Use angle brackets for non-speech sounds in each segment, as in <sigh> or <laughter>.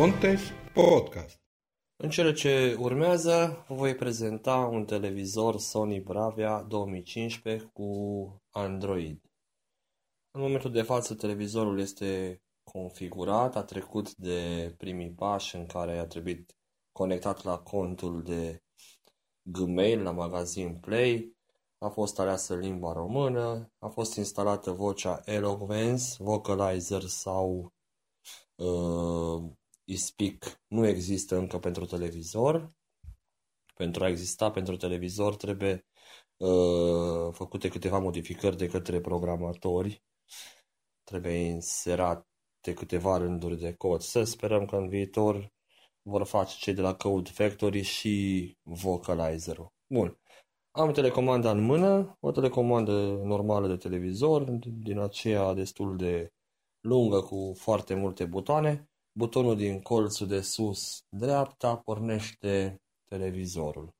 Contes Podcast. În cele ce urmează, vă voi prezenta un televizor Sony Bravia 2015 cu Android. În momentul de față, televizorul este configurat, a trecut de primii pași în care a trebuit conectat la contul de Gmail la magazin Play, a fost aleasă limba română, a fost instalată vocea Eloquence, Vocalizer sau uh, eSpeak nu există încă pentru televizor. Pentru a exista pentru televizor trebuie uh, făcute câteva modificări de către programatori. Trebuie inserate câteva rânduri de cod. Să sperăm că în viitor vor face cei de la Code Factory și Vocalizer-ul. Bun. Am telecomanda în mână, o telecomandă normală de televizor, din aceea destul de lungă cu foarte multe butoane. Butonul din colțul de sus dreapta pornește televizorul.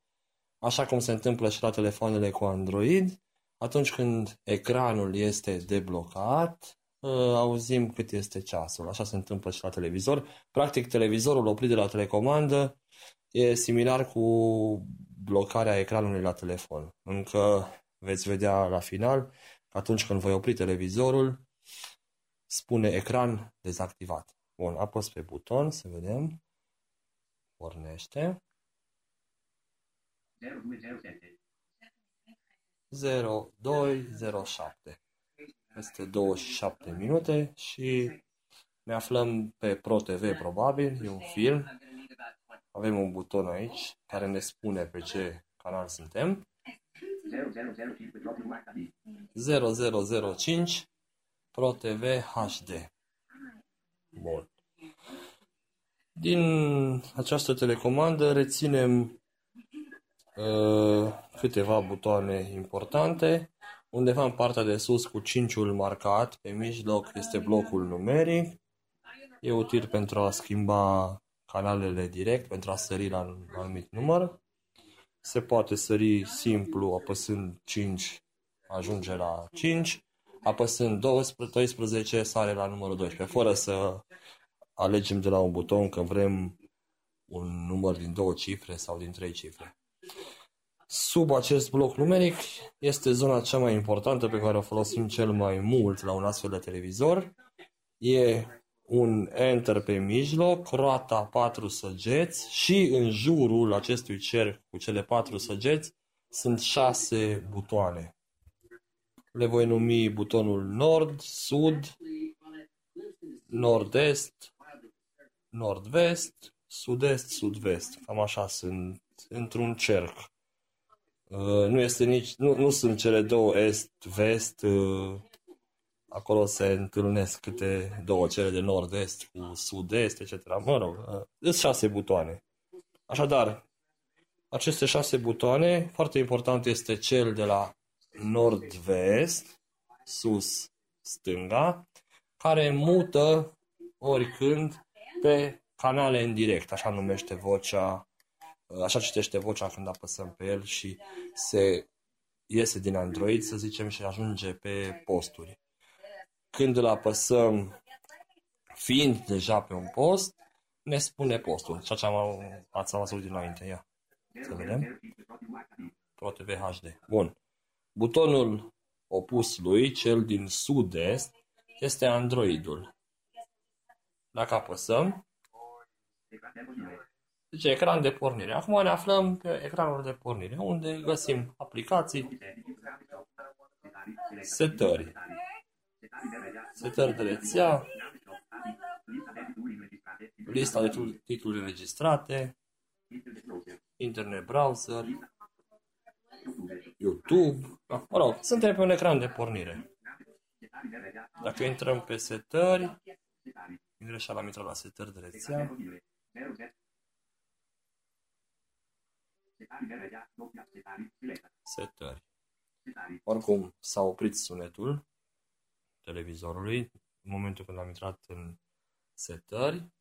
Așa cum se întâmplă și la telefoanele cu Android, atunci când ecranul este deblocat, ă, auzim cât este ceasul. Așa se întâmplă și la televizor. Practic, televizorul oprit de la telecomandă e similar cu blocarea ecranului la telefon. Încă veți vedea la final că atunci când voi opri televizorul, spune ecran dezactivat. Bun, apăs pe buton să vedem. Pornește. 0207. Peste 27 minute și ne aflăm pe Pro TV probabil, e un film. Avem un buton aici care ne spune pe ce canal suntem. 0005 Pro TV HD. Bun. Din această telecomandă reținem uh, câteva butoane importante. Undeva în partea de sus cu 5-ul marcat, pe mijloc este blocul numeric. E util pentru a schimba canalele direct, pentru a sări la un anumit număr. Se poate sări simplu apăsând 5, ajunge la 5 apăsând 12, sare la numărul 12, fără să alegem de la un buton că vrem un număr din două cifre sau din trei cifre. Sub acest bloc numeric este zona cea mai importantă pe care o folosim cel mai mult la un astfel de televizor. E un Enter pe mijloc, roata 4 săgeți și în jurul acestui cerc cu cele 4 săgeți sunt 6 butoane. Le voi numi butonul Nord, Sud, Nord-Est, Nord-Vest, Sud-Est, Sud-Vest. Cam așa sunt într-un cerc. Uh, nu este nici, nu, nu sunt cele două est-vest, uh, acolo se întâlnesc câte două cele de nord-est cu sud-est, etc. Mă rog, uh, sunt șase butoane. Așadar, aceste șase butoane, foarte important este cel de la nord-vest, sus stânga, care mută oricând pe canale în direct, așa numește vocea, așa citește vocea când apăsăm pe el și se iese din Android, să zicem, și ajunge pe posturi. Când îl apăsăm fiind deja pe un post, ne spune postul, ceea ce am, ați văzut dinainte. Ia, să vedem. Pro TV HD. Bun. Butonul opus lui, cel din sud-est, este Androidul. Dacă apăsăm, zice ecran de pornire. Acum ne aflăm pe ecranul de pornire, unde găsim aplicații, setări, setări de rețea, lista de titluri înregistrate, internet browser, YouTube, da, mă rog, suntem pe un ecran de pornire. Dacă intrăm pe setări, în greșeală am intrat la setări de rețea. Setări. Oricum, s-a oprit sunetul televizorului în momentul când am intrat în setări.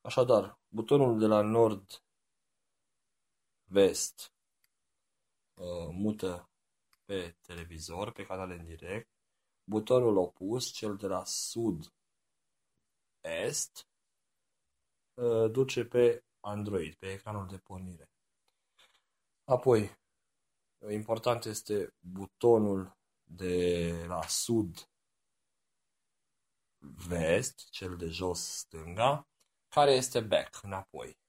Așadar, butonul de la nord vest uh, mută pe televizor, pe canale în direct, butonul opus, cel de la sud est, uh, duce pe Android, pe ecranul de pornire. Apoi, important este butonul de la sud vest, cel de jos stânga, care este back, înapoi.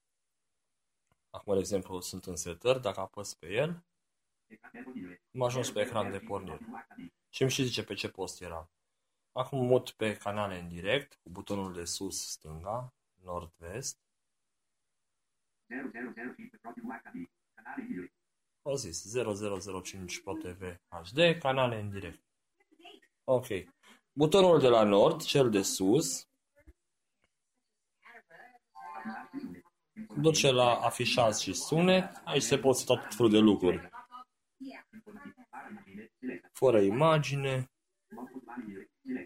Acum, de exemplu, sunt în setări, dacă apăs pe el, am ajuns pe ecran de pornire. Și îmi și zice pe ce post era. Acum mut pe canale în direct, cu butonul de sus stânga, nord-vest. O zis, 0005 Pro TV HD, canale în direct. Ok. Butonul de la nord, cel de sus, duce la afișați și sunet. Aici se pot seta tot felul de lucruri. Fără imagine,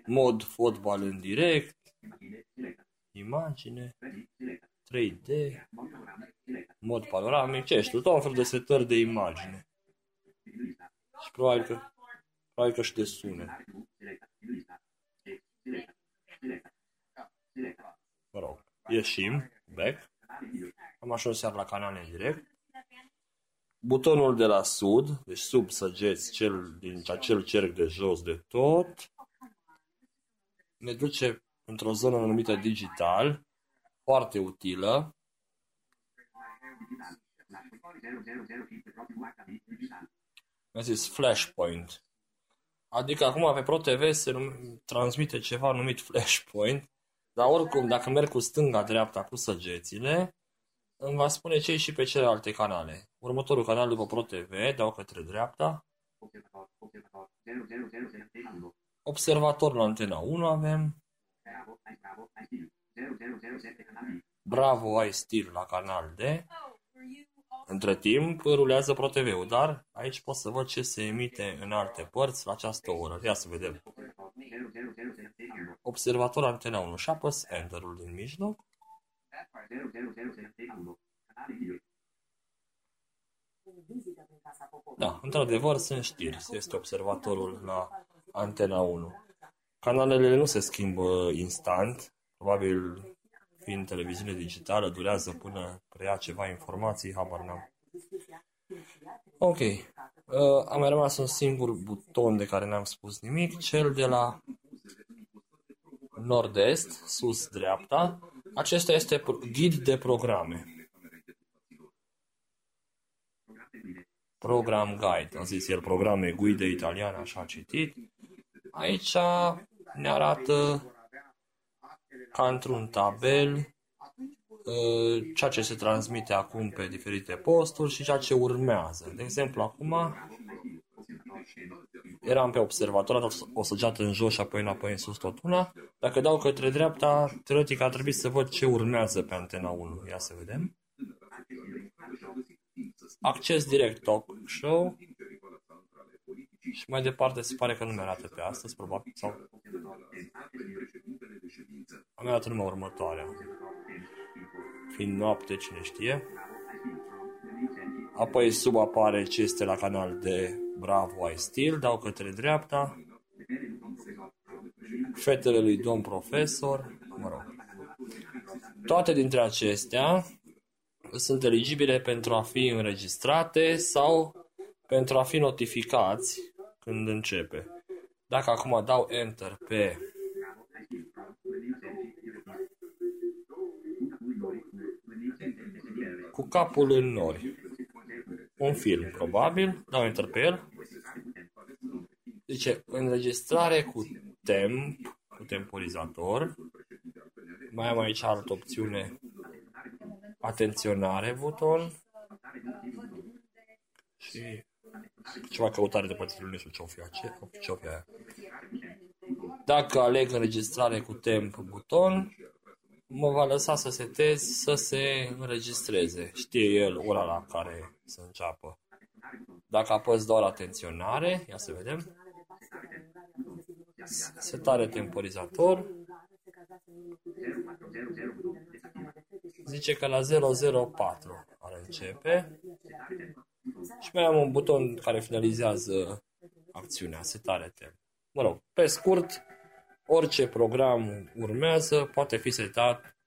mod fotbal în direct, imagine, 3D, mod panoramic, ce știu, tot fel de setări de imagine. Și probabil că, probabil că și de sunet. Mă rog, ieșim, back. Am ajuns seara la canale în direct. Butonul de la sud, deci sub săgeți, cel din acel cerc de jos de tot, ne duce într-o zonă numită digital, foarte utilă. Mi-a zis Flashpoint. Adică acum pe Pro TV se num- transmite ceva numit Flashpoint, dar oricum dacă merg cu stânga-dreapta cu săgețile, îmi va spune ce și pe celelalte canale. Următorul canal după Pro TV, dau către dreapta. Observator la antena 1 avem. Bravo, ai stil la canal D. Între timp rulează Pro TV-ul, dar aici pot să văd ce se emite în alte părți la această oră. Ia să vedem. Observator antena 1 și apăs Enter-ul din mijloc. Da, într-adevăr sunt știri. Este observatorul la antena 1. Canalele nu se schimbă instant. Probabil fiind televiziune digitală, durează până preia ceva informații, habar n-am. Ok. Uh, a mai rămas un singur buton de care n-am spus nimic, cel de la nord-est, sus-dreapta. Acesta este ghid de programe. Program guide, a zis el, programe guide italian, așa a citit. Aici ne arată ca într-un tabel ceea ce se transmite acum pe diferite posturi și ceea ce urmează. De exemplu, acum eram pe observator, o săgeată în jos și apoi înapoi în sus tot una. Dacă dau către dreapta, teoretic ar trebui să văd ce urmează pe antena 1. Ia să vedem. Acces direct talk show. Și mai departe se pare că nu mi-arată pe astăzi, probabil. Sau... Am arată numai următoarea. Fiind noapte, cine știe. Apoi sub apare ce este la canal de Bravo I Still, dau către dreapta. Fetele lui domn profesor, mă rog. Toate dintre acestea sunt eligibile pentru a fi înregistrate sau pentru a fi notificați când începe. Dacă acum dau Enter pe cu capul în nori. Un film, probabil. Dau Enter pe el. Zice, înregistrare cu temp, cu temporizator. Mai am aici altă opțiune. Atenționare buton. Și ceva căutare de pățire, nu știu ce o fi ce o fi aia. Dacă aleg înregistrare cu temp buton, mă va lăsa să setez să se înregistreze. Știe el ora la care să înceapă. Dacă apăs doar atenționare, ia să vedem. Setare temporizator. Zice că la 004 ar începe. Și mai am un buton care finalizează acțiunea, setare temp. Mă rog, pe scurt, orice program urmează poate fi setat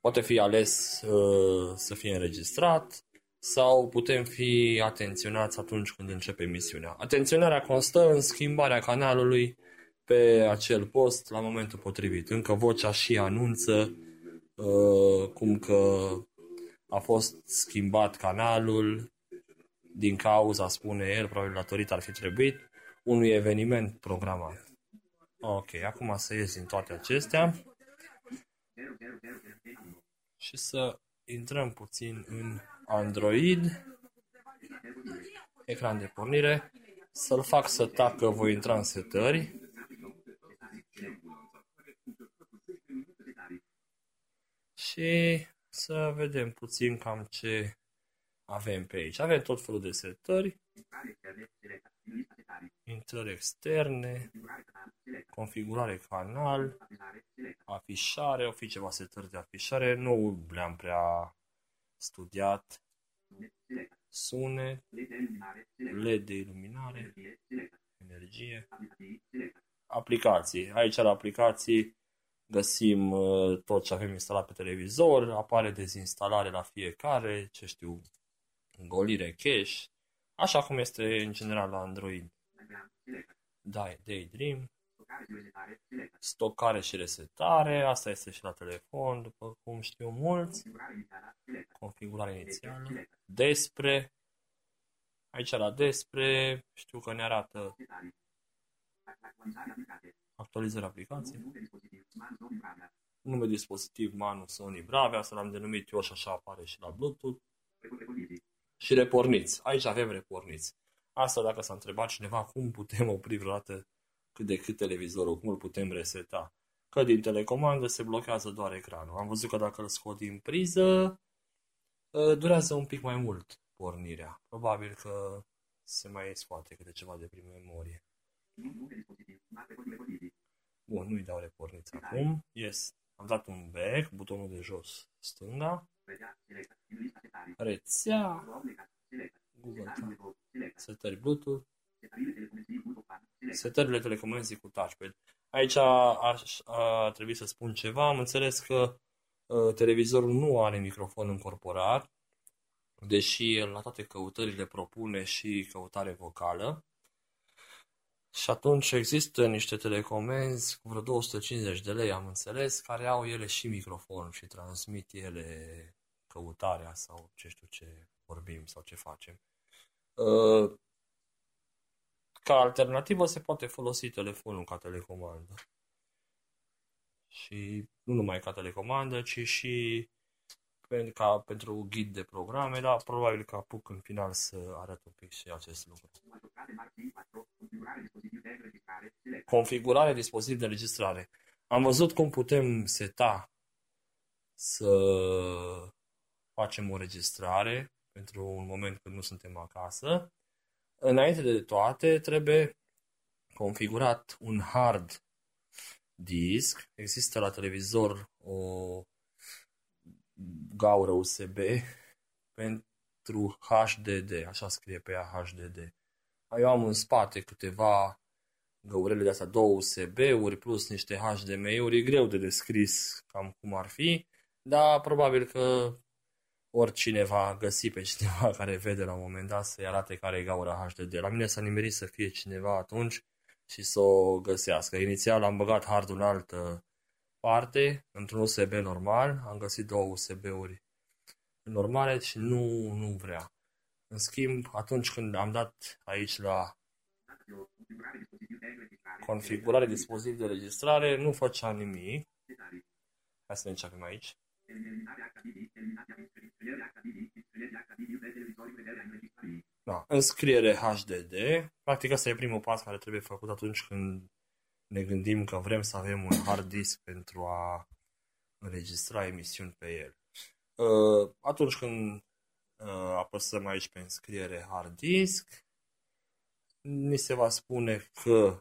poate fi ales uh, să fie înregistrat sau putem fi atenționați atunci când începe emisiunea. Atenționarea constă în schimbarea canalului pe acel post la momentul potrivit. Încă vocea și anunță uh, cum că a fost schimbat canalul din cauza, spune el, probabil datorită ar fi trebuit, unui eveniment programat. Ok, acum să ies din toate acestea și să intrăm puțin în Android, ecran de pornire, să-l fac să tacă, voi intra în setări, și să vedem puțin cam ce avem pe aici. Avem tot felul de setări, intrări externe, configurare canal, afișare, o fi ceva setări de afișare, nu le-am prea studiat, sunet, LED de iluminare, energie, aplicații. Aici la aplicații găsim uh, tot ce avem instalat pe televizor, apare dezinstalare la fiecare, ce știu, golire cache, așa cum este în general la Android. Da, Daydream, stocare și resetare, asta este și la telefon, după cum știu mulți, configurare inițială, despre, aici la despre, știu că ne arată actualizări aplicației, nume dispozitiv Manu Sony Bravia, asta l-am denumit eu și așa apare și la Bluetooth, și reporniți. Aici avem reporniți. Asta dacă s-a întrebat cineva cum putem opri vreodată cât de cât televizorul, cum îl putem reseta. Că din telecomandă se blochează doar ecranul. Am văzut că dacă îl scot din priză, ă, durează un pic mai mult pornirea. Probabil că se mai scoate câte ceva de prin memorie. Bun, nu-i dau reporniți acum. Yes. Am dat un back, butonul de jos stânga. Rețea. Google Setări Bluetooth. Setările telecomunicații cu touchpad. Aici ar, ar trebui să spun ceva. Am înțeles că uh, televizorul nu are microfon încorporat, deși la toate căutările propune și căutare vocală. Și atunci există niște telecomenzi cu vreo 250 de lei, am înțeles, care au ele și microfon și transmit ele căutarea sau ce știu ce vorbim sau ce facem. Uh, ca alternativă se poate folosi telefonul ca telecomandă. Și nu numai ca telecomandă, ci și ca pentru ghid de programe, dar probabil că apuc în final să arăt un pic și acest lucru. Configurare dispozitiv de înregistrare. Am văzut cum putem seta să facem o registrare pentru un moment când nu suntem acasă. Înainte de toate, trebuie configurat un hard disk. Există la televizor o gaură USB pentru HDD, așa scrie pe ea HDD. Eu am în spate câteva găurele de astea, două USB-uri plus niște HDMI-uri, e greu de descris cam cum ar fi, dar probabil că oricine va găsi pe cineva <laughs> care vede la un moment dat să-i arate care e gaura HDD. La mine s-a nimerit să fie cineva atunci și să o găsească. Inițial am băgat hardul în altă parte, într-un USB normal, am găsit două USB-uri normale și nu, nu vrea. În schimb, atunci când am dat aici la configurare dispozitiv de registrare, nu făcea nimic. Hai să ne începem aici. Da, înscriere HDD. Practic asta e primul pas care trebuie făcut atunci când ne gândim că vrem să avem un hard disk pentru a înregistra emisiuni pe el. Uh, atunci când uh, apăsăm aici pe înscriere hard disk, ni se va spune că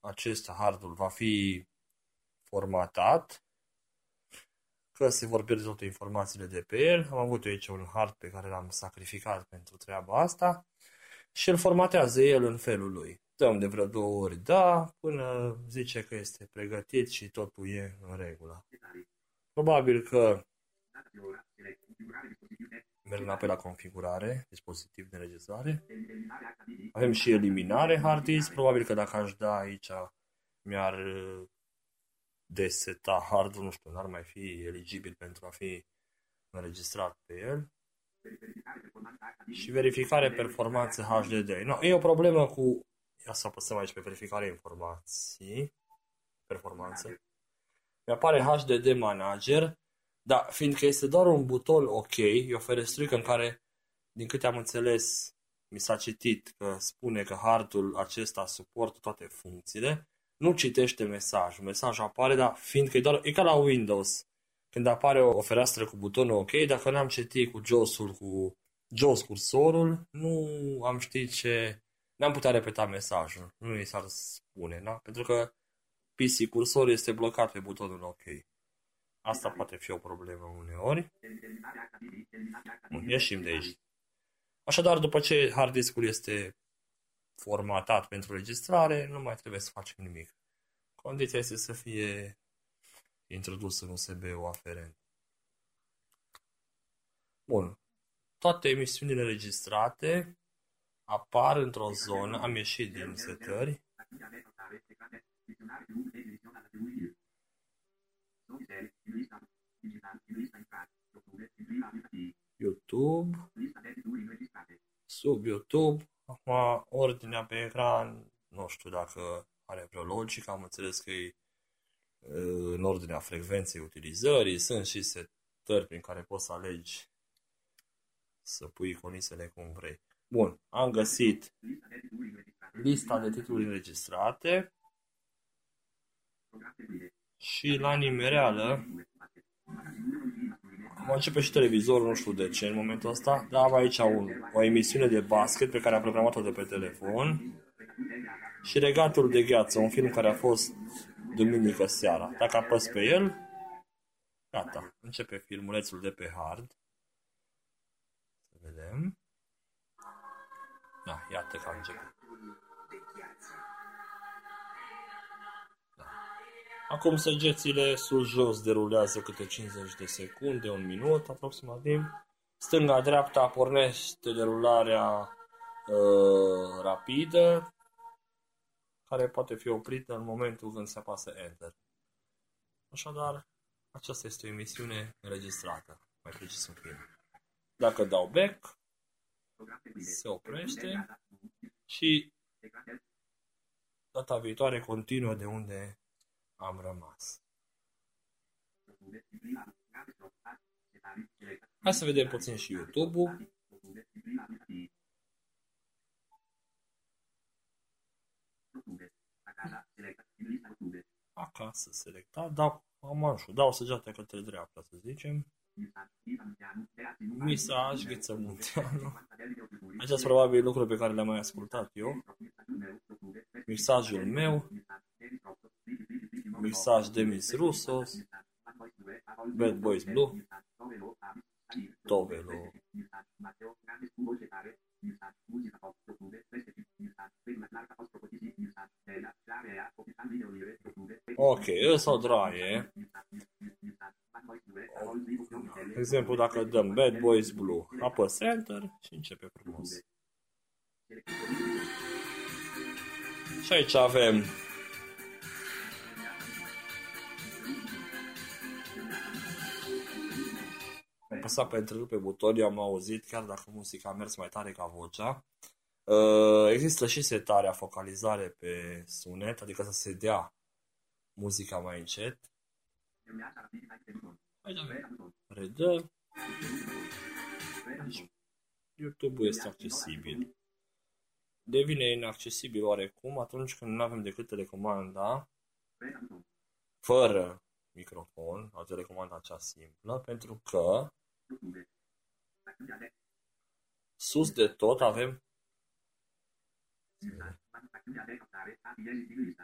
acest hardul va fi formatat, că se vor pierde toate informațiile de pe el. Am avut aici un hard pe care l-am sacrificat pentru treaba asta și îl formatează el în felul lui dăm de vreo două ori da, până zice că este pregătit și totul e în regulă. Probabil că Merg înapoi la configurare, dispozitiv de înregistrare. Avem și eliminare hard disk. Probabil că dacă aș da aici, mi-ar uh, deseta hardul, nu știu, n-ar mai fi eligibil pentru a fi înregistrat pe el. Și verificare performanțe HDD. No, e o problemă cu... Ia să apăsăm aici pe verificare informații. Performanță. Mi apare HDD Manager, dar fiindcă este doar un buton OK, e o ferestruică în care, din câte am înțeles, mi s-a citit că spune că hardul acesta suportă toate funcțiile, nu citește mesajul. Mesajul apare, dar fiindcă e doar, e ca la Windows. Când apare o, o fereastră cu butonul OK, dacă n-am citit cu josul, cu jos cursorul, nu am ști ce... N-am putea repeta mesajul. Nu mi s-ar spune, da? Pentru că PC cursor este blocat pe butonul OK. Asta poate fi o problemă uneori. Bun, ieșim de aici. Așadar, după ce hard disk-ul este formatat pentru registrare, nu mai trebuie să facem nimic. Condiția este să fie introdus în USB-ul aferent. Bun. Toate emisiunile registrate apar într-o zonă, am ieșit din setări, YouTube, sub YouTube, acum ordinea pe ecran, nu știu dacă are vreo logică, am înțeles că e în ordinea frecvenței utilizării, sunt și setări prin care poți să alegi să pui conisele cum vrei. Bun, am găsit lista de titluri înregistrate și la nimereală Mă începe și televizorul, nu știu de ce în momentul ăsta, dar am aici un, o emisiune de basket pe care am programat-o de pe telefon și Regatul de Gheață, un film care a fost duminică seara. Dacă apăs pe el, gata, începe filmulețul de pe hard. Să vedem. Da, iată că a început. Acum săgețile sus-jos derulează câte 50 de secunde, un minut aproximativ. Stânga-dreapta pornește derularea uh, rapidă, care poate fi oprită în momentul când se apasă Enter. Așadar, aceasta este o emisiune înregistrată, mai precis un film. Dacă dau back, se oprește și data viitoare continuă de unde am rămas. Hai să vedem puțin și YouTube-ul. Acasă selectat, dau amanșul, dau săgeata către dreapta, să zicem. Misaj, Gheță Munteanu. Acestea sunt probabil lucruri pe care le-am mai ascultat eu. Mesajul meu mesaj de Miss Russos, Bad Boys Blue, Tovelo. Ok, ăsta o draie. De exemplu, dacă dăm Bad Boys Blue, apăs Enter și începe frumos. Și aici avem apăsat pe întrerupe buton, eu am auzit, chiar dacă muzica a mers mai tare ca vocea. Uh, există și setarea focalizare pe sunet, adică să se dea muzica mai încet. Redă. Deci, YouTube-ul este accesibil. Devine inaccesibil oarecum atunci când nu avem decât telecomanda fără microfon, o telecomanda acea simplă, pentru că Sus de tot avem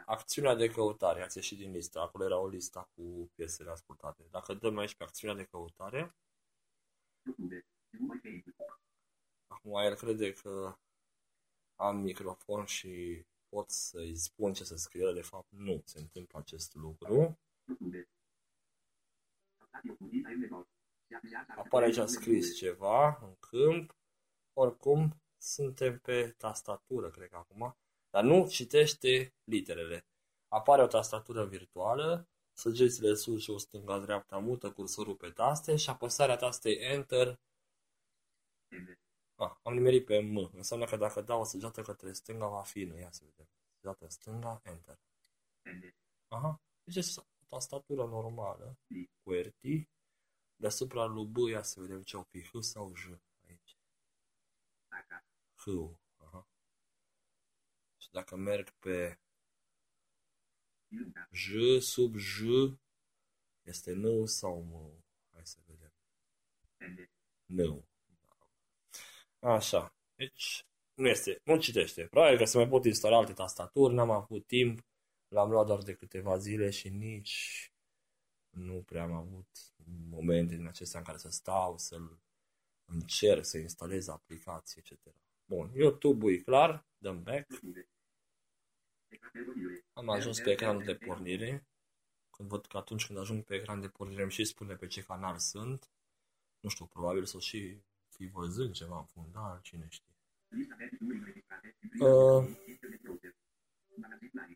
acțiunea de căutare. Ați ieșit din listă. Acolo era o listă cu piesele ascultate. Dacă dăm aici pe acțiunea de căutare, acum el crede că am microfon și pot să-i spun ce să scrie. De fapt, nu se întâmplă acest lucru. Apare aici scris ceva în câmp, oricum suntem pe tastatură, cred că acum, dar nu citește literele. Apare o tastatură virtuală, săgețile sus și o stânga-dreapta mută cursorul pe taste și apăsarea tastei Enter. Ah, am nimerit pe M. Înseamnă că dacă dau o săgeată către stânga va fi nu. Ia să vedem. Săgeată stânga, Enter. Aha. Deci este o tastatură normală. QWERTY. Deasupra lui B, ia să vedem ce o fi. H sau J aici. H. Aha. Și dacă merg pe J sub J este N sau M? Hai să vedem. N. Așa. Deci nu este, nu citește. Probabil că se mai pot instala alte tastaturi, n-am avut timp, l-am luat doar de câteva zile și nici nu prea am avut momente din acestea în care să stau, să-l încerc, să instalez aplicații, etc. Bun, YouTube-ul e clar, dăm back. Am ajuns pe ecranul de pornire. Când văd că atunci când ajung pe ecran de pornire îmi și spune pe ce canal sunt. Nu știu, probabil să și fi văzând ceva în fundal, cine știe. Uh,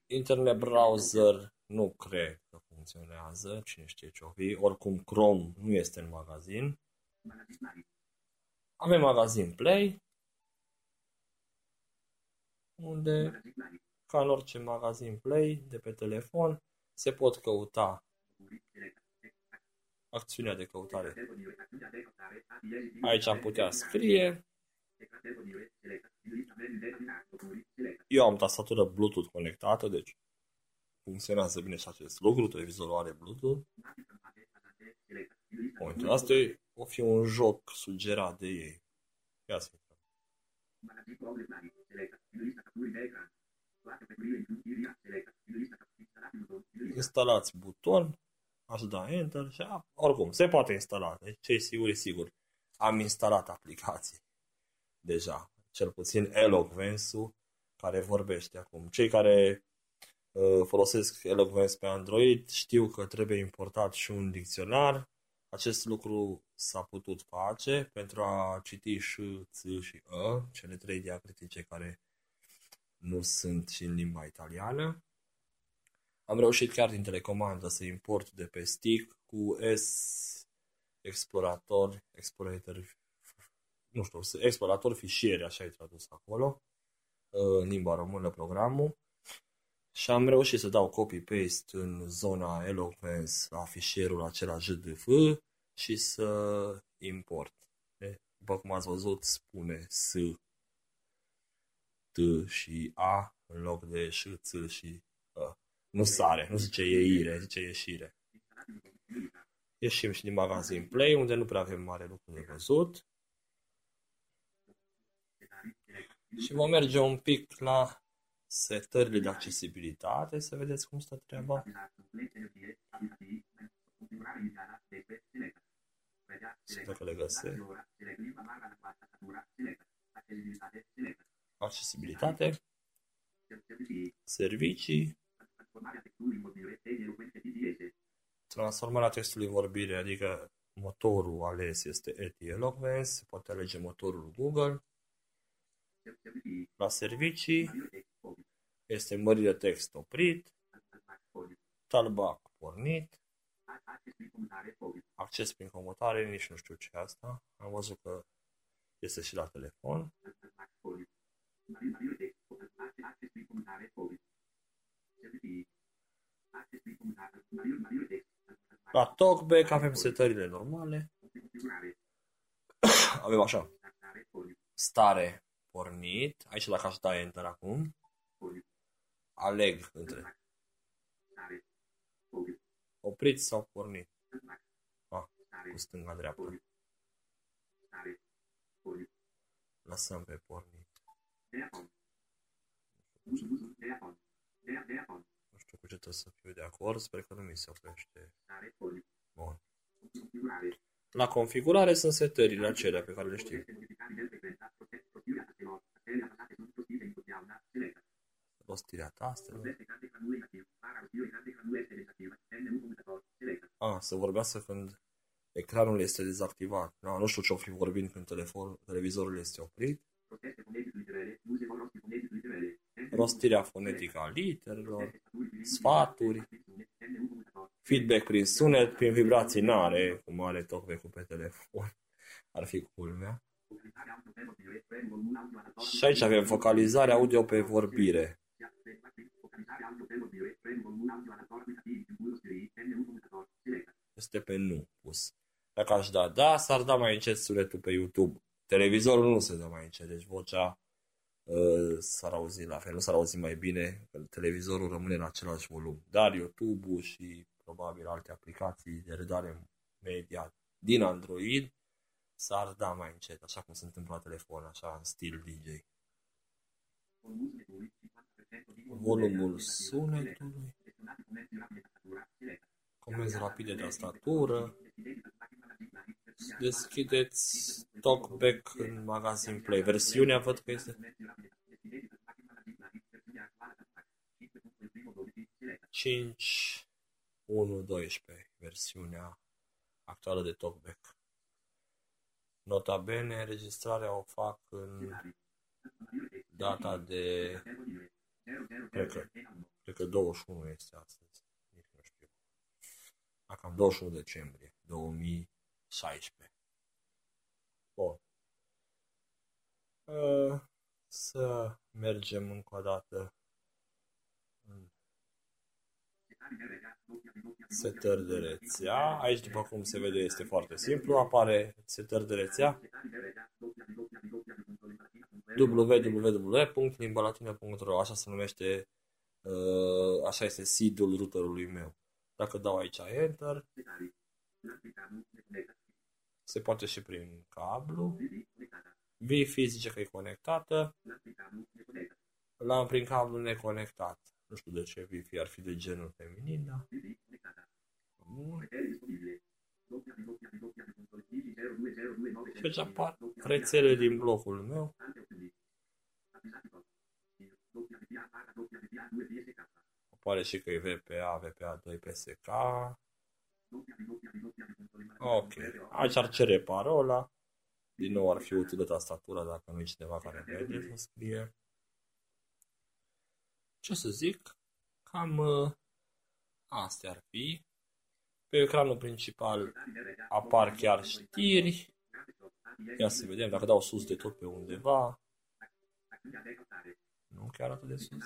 internet browser nu cred că funcționează, cine știe ce o fi. Oricum Chrome nu este în magazin. Avem magazin Play, unde, ca în orice magazin Play de pe telefon, se pot căuta acțiunea de căutare. Aici am putea scrie. Eu am tastatură Bluetooth conectată, deci funcționează bine și acest lucru. Televizorul are Bluetooth. Momentul asta o fi un joc sugerat de ei. Ia să intrăm. Instalați buton aș da Enter și a, oricum, se poate instala. Deci ce e sigur, e sigur. Am instalat aplicații deja. Cel puțin Eloquence-ul care vorbește acum. Cei care uh, folosesc Eloquence pe Android știu că trebuie importat și un dicționar. Acest lucru s-a putut face pentru a citi și ț și ă, cele trei diacritice care nu sunt și în limba italiană. Am reușit chiar din telecomandă să import de pe stick cu S explorator, explorator, nu știu, explorator fișiere, așa e tradus acolo, în limba română programul. Și am reușit să dau copy-paste în zona Eloquence la fișierul acela JDF și să import. După cum ați văzut, spune S, T și A în loc de ș, ț și A. Nu sare, nu zice ieire, zice ieșire. Ieșim și din magazin Play, unde nu prea avem mare lucru de văzut. Și vom merge un pic la setările de accesibilitate, să vedeți cum stă treaba. Să dacă le găsesc. Accesibilitate. Servicii. Transformarea textului vorbire, adică motorul ales este ETI Eloquence, se poate alege motorul Google. La servicii este mărire text oprit, talbac pornit, acces prin comutare, nici nu știu ce asta. Am văzut că este și la telefon. La TalkBack avem setările normale. <coughs> avem așa. Stare pornit. Aici dacă aș da Enter acum. Aleg între. Oprit sau pornit. Ah, cu stânga dreapta. Lăsăm pe pornit. Nu știu cu ce trebuie să fiu de acord, sper că nu mi se oprește. Bun. La configurare sunt setările acelea pe care le știu. Rostirea tastelor. A, să vorbească când ecranul este dezactivat. Da, nu știu ce-o fi vorbind când telefon, televizorul este oprit. Rostirea fonetică a literelor, sfaturi, feedback prin sunet, prin vibrații n-are, cum are talkback pe telefon. Ar fi culmea. Și aici avem focalizarea audio pe vorbire. Este pe nu pus. Dacă aș da da, s-ar da mai încet sunetul pe YouTube. Televizorul nu se dă mai încet, deci vocea uh, s-ar auzi la fel, nu s-ar auzi mai bine, că televizorul rămâne în același volum. Dar YouTube-ul și probabil alte aplicații de redare media din Android s-ar da mai încet, așa cum se întâmplă la telefon, așa în stil DJ. Volumul sunetului, comenzi rapide de tastatură, deschideți TalkBack în magazin Play. Versiunea văd că este 5 1.12, versiunea actuală de TalkBack. Nota bene, înregistrarea o fac în data de... Cred că, cred că 21 este astăzi. Nici nu știu. Cam 21 decembrie 2016. Bun. Să mergem încă o dată în setări de rețea. Aici, după cum se vede, este foarte simplu. Apare setări de rețea www.limbalatina.ro Așa se numește, uh, așa este seed-ul routerului meu. Dacă dau aici Enter, se poate și prin cablu. Wi-Fi zice că e conectată. L-am prin cablu neconectat. Nu știu de ce Wi-Fi ar fi de genul feminin, da? Bun. Și aici apar rețele din blocul meu. Apare și că e VPA, VPA2, PSK. Ok. Aici ar cere parola. Din nou ar fi utilă tastatura dacă nu e cineva care vede să scrie. Ce să zic? Cam uh, astea ar fi. Pe ecranul principal apar chiar știri. Ia să vedem dacă dau sus de tot pe undeva. Nu chiar atât de sus.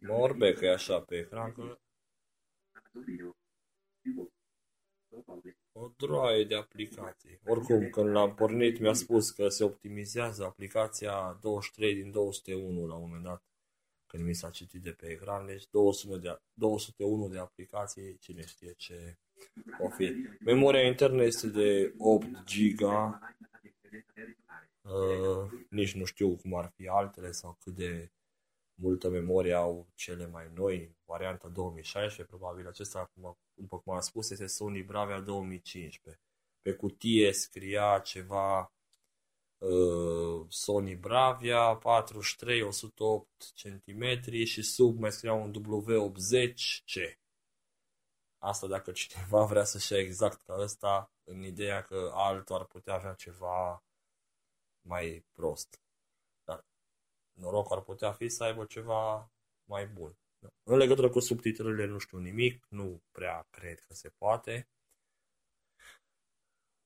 Morbe că e așa pe ecran că... O droaie de aplicații. Oricum, când l-am pornit, mi-a spus că se optimizează aplicația 23 din 201 la un moment dat, când mi s-a citit de pe ecran. Deci 200 de, 201 de aplicații, cine știe ce o fi. Memoria internă este de 8 GB. Uh, nici nu știu cum ar fi altele sau cât de multă memorie au cele mai noi, varianta 2016, probabil acesta, după cum am spus, este Sony Bravia 2015. Pe cutie scria ceva uh, Sony Bravia 43 108 cm și sub mai scria un W80C. Asta dacă cineva vrea să-și ia exact ca ăsta, în ideea că altul ar putea avea ceva mai prost norocul ar putea fi să aibă ceva mai bun. În legătură cu subtitrările nu știu nimic, nu prea cred că se poate.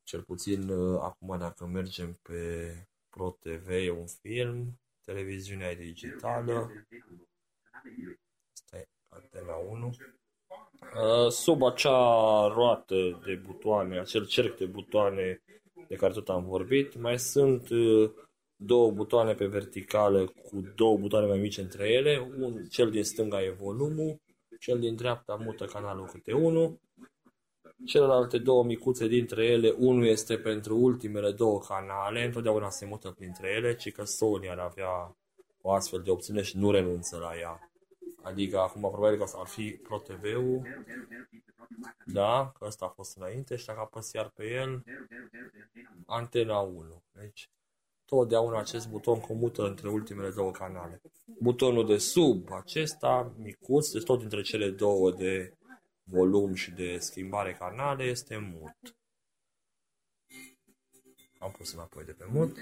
Cel puțin uh, acum dacă mergem pe Pro TV e un film, televiziunea e digitală. Asta e antena 1. Uh, sub acea roată de butoane, acel cerc de butoane de care tot am vorbit, mai sunt uh, două butoane pe verticală cu două butoane mai mici între ele. Un, cel din stânga e volumul, cel din dreapta mută canalul câte unul. Celelalte două micuțe dintre ele, unul este pentru ultimele două canale, întotdeauna se mută printre ele, ci că Sony ar avea o astfel de opțiune și nu renunță la ea. Adică acum probabil că ar fi Pro TV-ul, da, că ăsta a fost înainte și dacă apăs iar pe el, antena 1. Deci totdeauna acest buton comută între ultimele două canale. Butonul de sub acesta, micuț, deci tot dintre cele două de volum și de schimbare canale, este mut. Am pus înapoi de pe mut.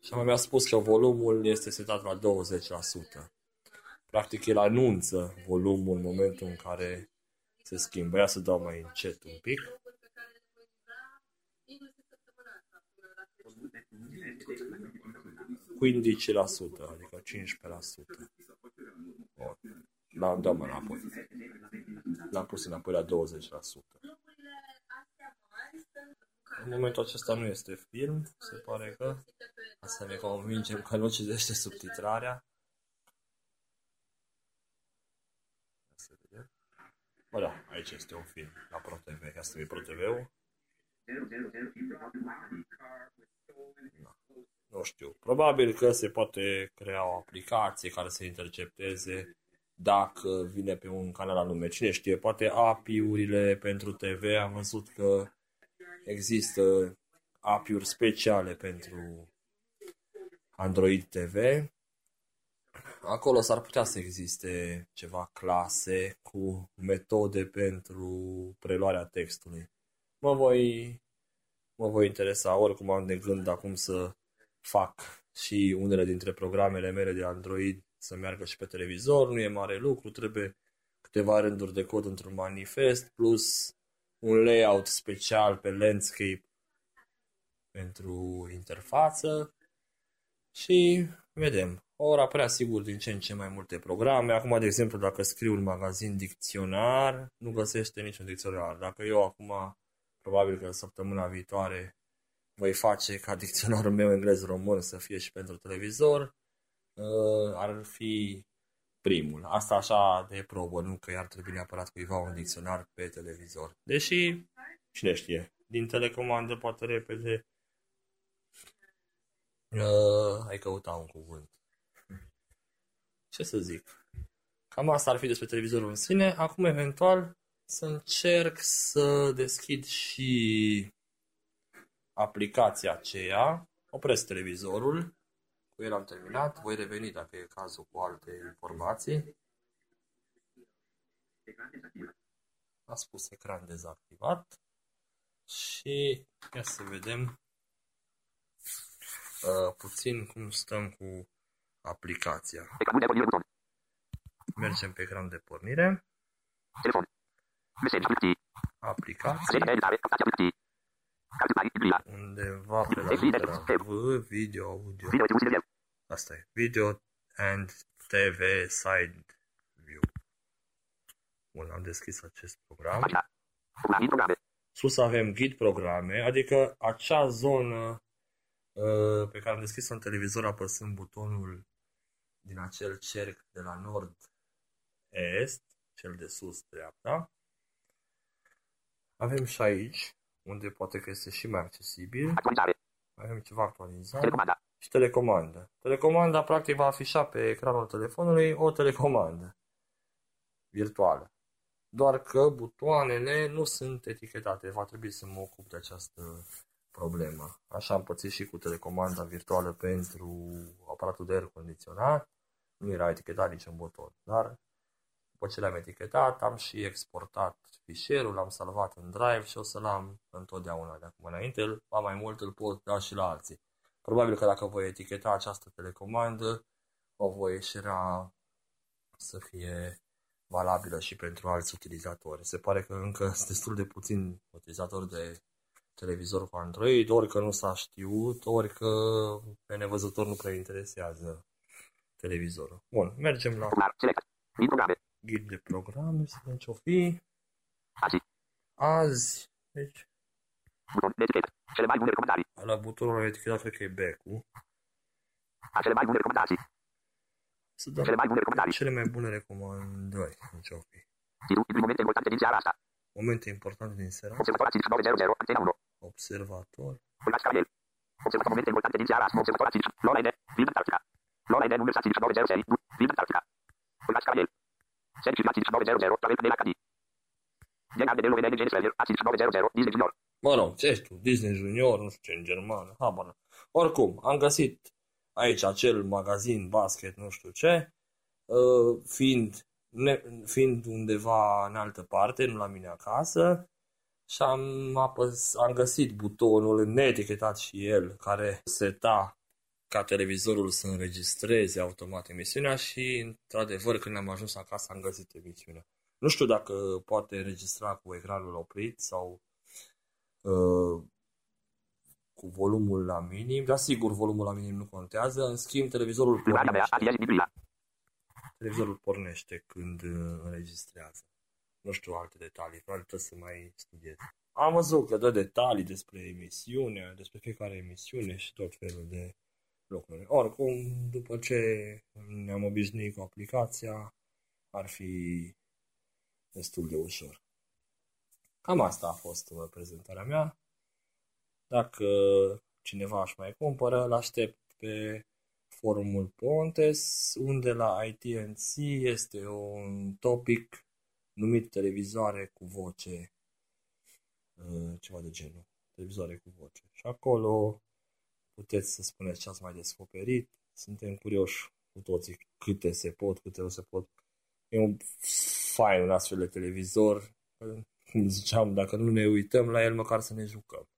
Și mi-a spus că volumul este setat la 20%. Practic el anunță volumul în momentul în care se schimbă. Ia să dau mai încet un pic. Cu 15%, adică 15%. Bun. L-am dat înapoi. L-am pus înapoi la 20%. În momentul acesta nu este film, se pare că asta ne convingem că nu citește subtitrarea. Să vedem. Bă, da, aici este un film, la ProTV. Asta e ProTV-ul. Da. Nu știu. Probabil că se poate crea o aplicație care să intercepteze dacă vine pe un canal anume. Cine știe, poate API-urile pentru TV, am văzut că există API-uri speciale pentru Android TV. Acolo s-ar putea să existe ceva clase cu metode pentru preluarea textului. Mă voi, mă voi interesa, oricum am de gând acum să fac și unele dintre programele mele de Android să meargă și pe televizor, nu e mare lucru, trebuie câteva rânduri de cod într-un manifest, plus un layout special pe landscape pentru interfață și vedem. Ora prea sigur din ce în ce mai multe programe. Acum, de exemplu, dacă scriu un magazin dicționar, nu găsește niciun dicționar. Dacă eu acum, probabil că săptămâna viitoare, voi face ca dicționarul meu englez-român să fie și pentru televizor, uh, ar fi primul. Asta așa de probă, nu că i-ar trebui neapărat cuiva un dicționar pe televizor. Deși, cine știe, din telecomandă poate repede uh, ai căuta un cuvânt. Ce să zic? Cam asta ar fi despre televizorul în sine. Acum, eventual, să încerc să deschid și aplicația aceea. Opresc televizorul cu el am terminat, voi reveni dacă e cazul cu alte informații. A spus ecran dezactivat și ia să vedem uh, puțin cum stăm cu aplicația. Mergem pe ecran de pornire. Telefon. Mesaj. Aplicație. Undeva pe la litera V, video, audio. Asta e. Video and TV side view. Bun, am deschis acest program. Sus avem ghid programe, adică acea zonă uh, pe care am deschis-o în televizor apăsând butonul din acel cerc de la nord-est, cel de sus dreapta. Avem și aici unde poate că este și mai accesibil. Actualizare. Avem ceva actualizare. Telecomanda. Și telecomandă. Telecomanda practic va afișa pe ecranul telefonului o telecomandă virtuală. Doar că butoanele nu sunt etichetate. Va trebui să mă ocup de această problemă. Așa am pățit și cu telecomanda virtuală pentru aparatul de aer condiționat. Nu era etichetat niciun buton. Dar după ce l-am etichetat, am și exportat fișierul, l-am salvat în Drive și o să-l am întotdeauna de acum înainte. Ba mai mult îl pot da și la alții. Probabil că dacă voi eticheta această telecomandă, o voi ieșirea să fie valabilă și pentru alți utilizatori. Se pare că încă sunt destul de puțini utilizatori de televizor cu Android, ori că nu s-a știut, ori că pe nevăzător nu prea interesează televizorul. Bun, mergem la ghid de programe, să vedem ce-o fi. Azi. Azi. Deci, Buton de etichetă. Cele mai bune recomandări. la butonul etichetat cred că e back-ul. Cele mai bune recomandări. Să dăm Cele mai bune recomandări. cele mai bune recomandări. Deci, ok. Titlul din momente importante din seara asta. Momente importante din seara. Observator 5900, antena 1. Observator. Uitați Gabriel. Observator momente importante din seara asta. Observator Lola N. Film Antarctica. Lola N. Număr 5900 serii. Film Antarctica. Uitați Gabriel. Serii 5900. Travel de la Cadi. Diagram de DLVN Genesis Level. 5900. Disney Junior. Mă rog, ce ești tu? Disney Junior, nu știu ce, în germană. Habar. n-am. Oricum, am găsit aici acel magazin basket, nu știu ce, uh, fiind, ne, fiind undeva în altă parte, nu la mine acasă, și am, apăs, am găsit butonul neetichetat și el, care seta ca televizorul să înregistreze automat emisiunea și, într-adevăr, când am ajuns acasă, am găsit emisiunea. Nu știu dacă poate înregistra cu ecranul oprit sau uh, cu volumul la minim, dar sigur volumul la minim nu contează. În schimb, televizorul pornește, televizorul pornește când uh, înregistrează. Nu știu alte detalii, probabil trebuie să mai studiez. Am văzut că dă detalii despre emisiune, despre fiecare emisiune și tot felul de lucruri. Oricum, după ce ne-am obișnuit cu aplicația, ar fi destul de ușor. Cam asta a fost uh, prezentarea mea. Dacă cineva își mai cumpără, îl aștept pe forumul Pontes, unde la ITNC este un topic numit televizoare cu voce, uh, ceva de genul, televizoare cu voce. Și acolo puteți să spuneți ce ați mai descoperit. Suntem curioși cu toții câte se pot, câte nu se pot. E un fain un astfel de televizor. Cum ziceam, dacă nu ne uităm la el, măcar să ne jucăm.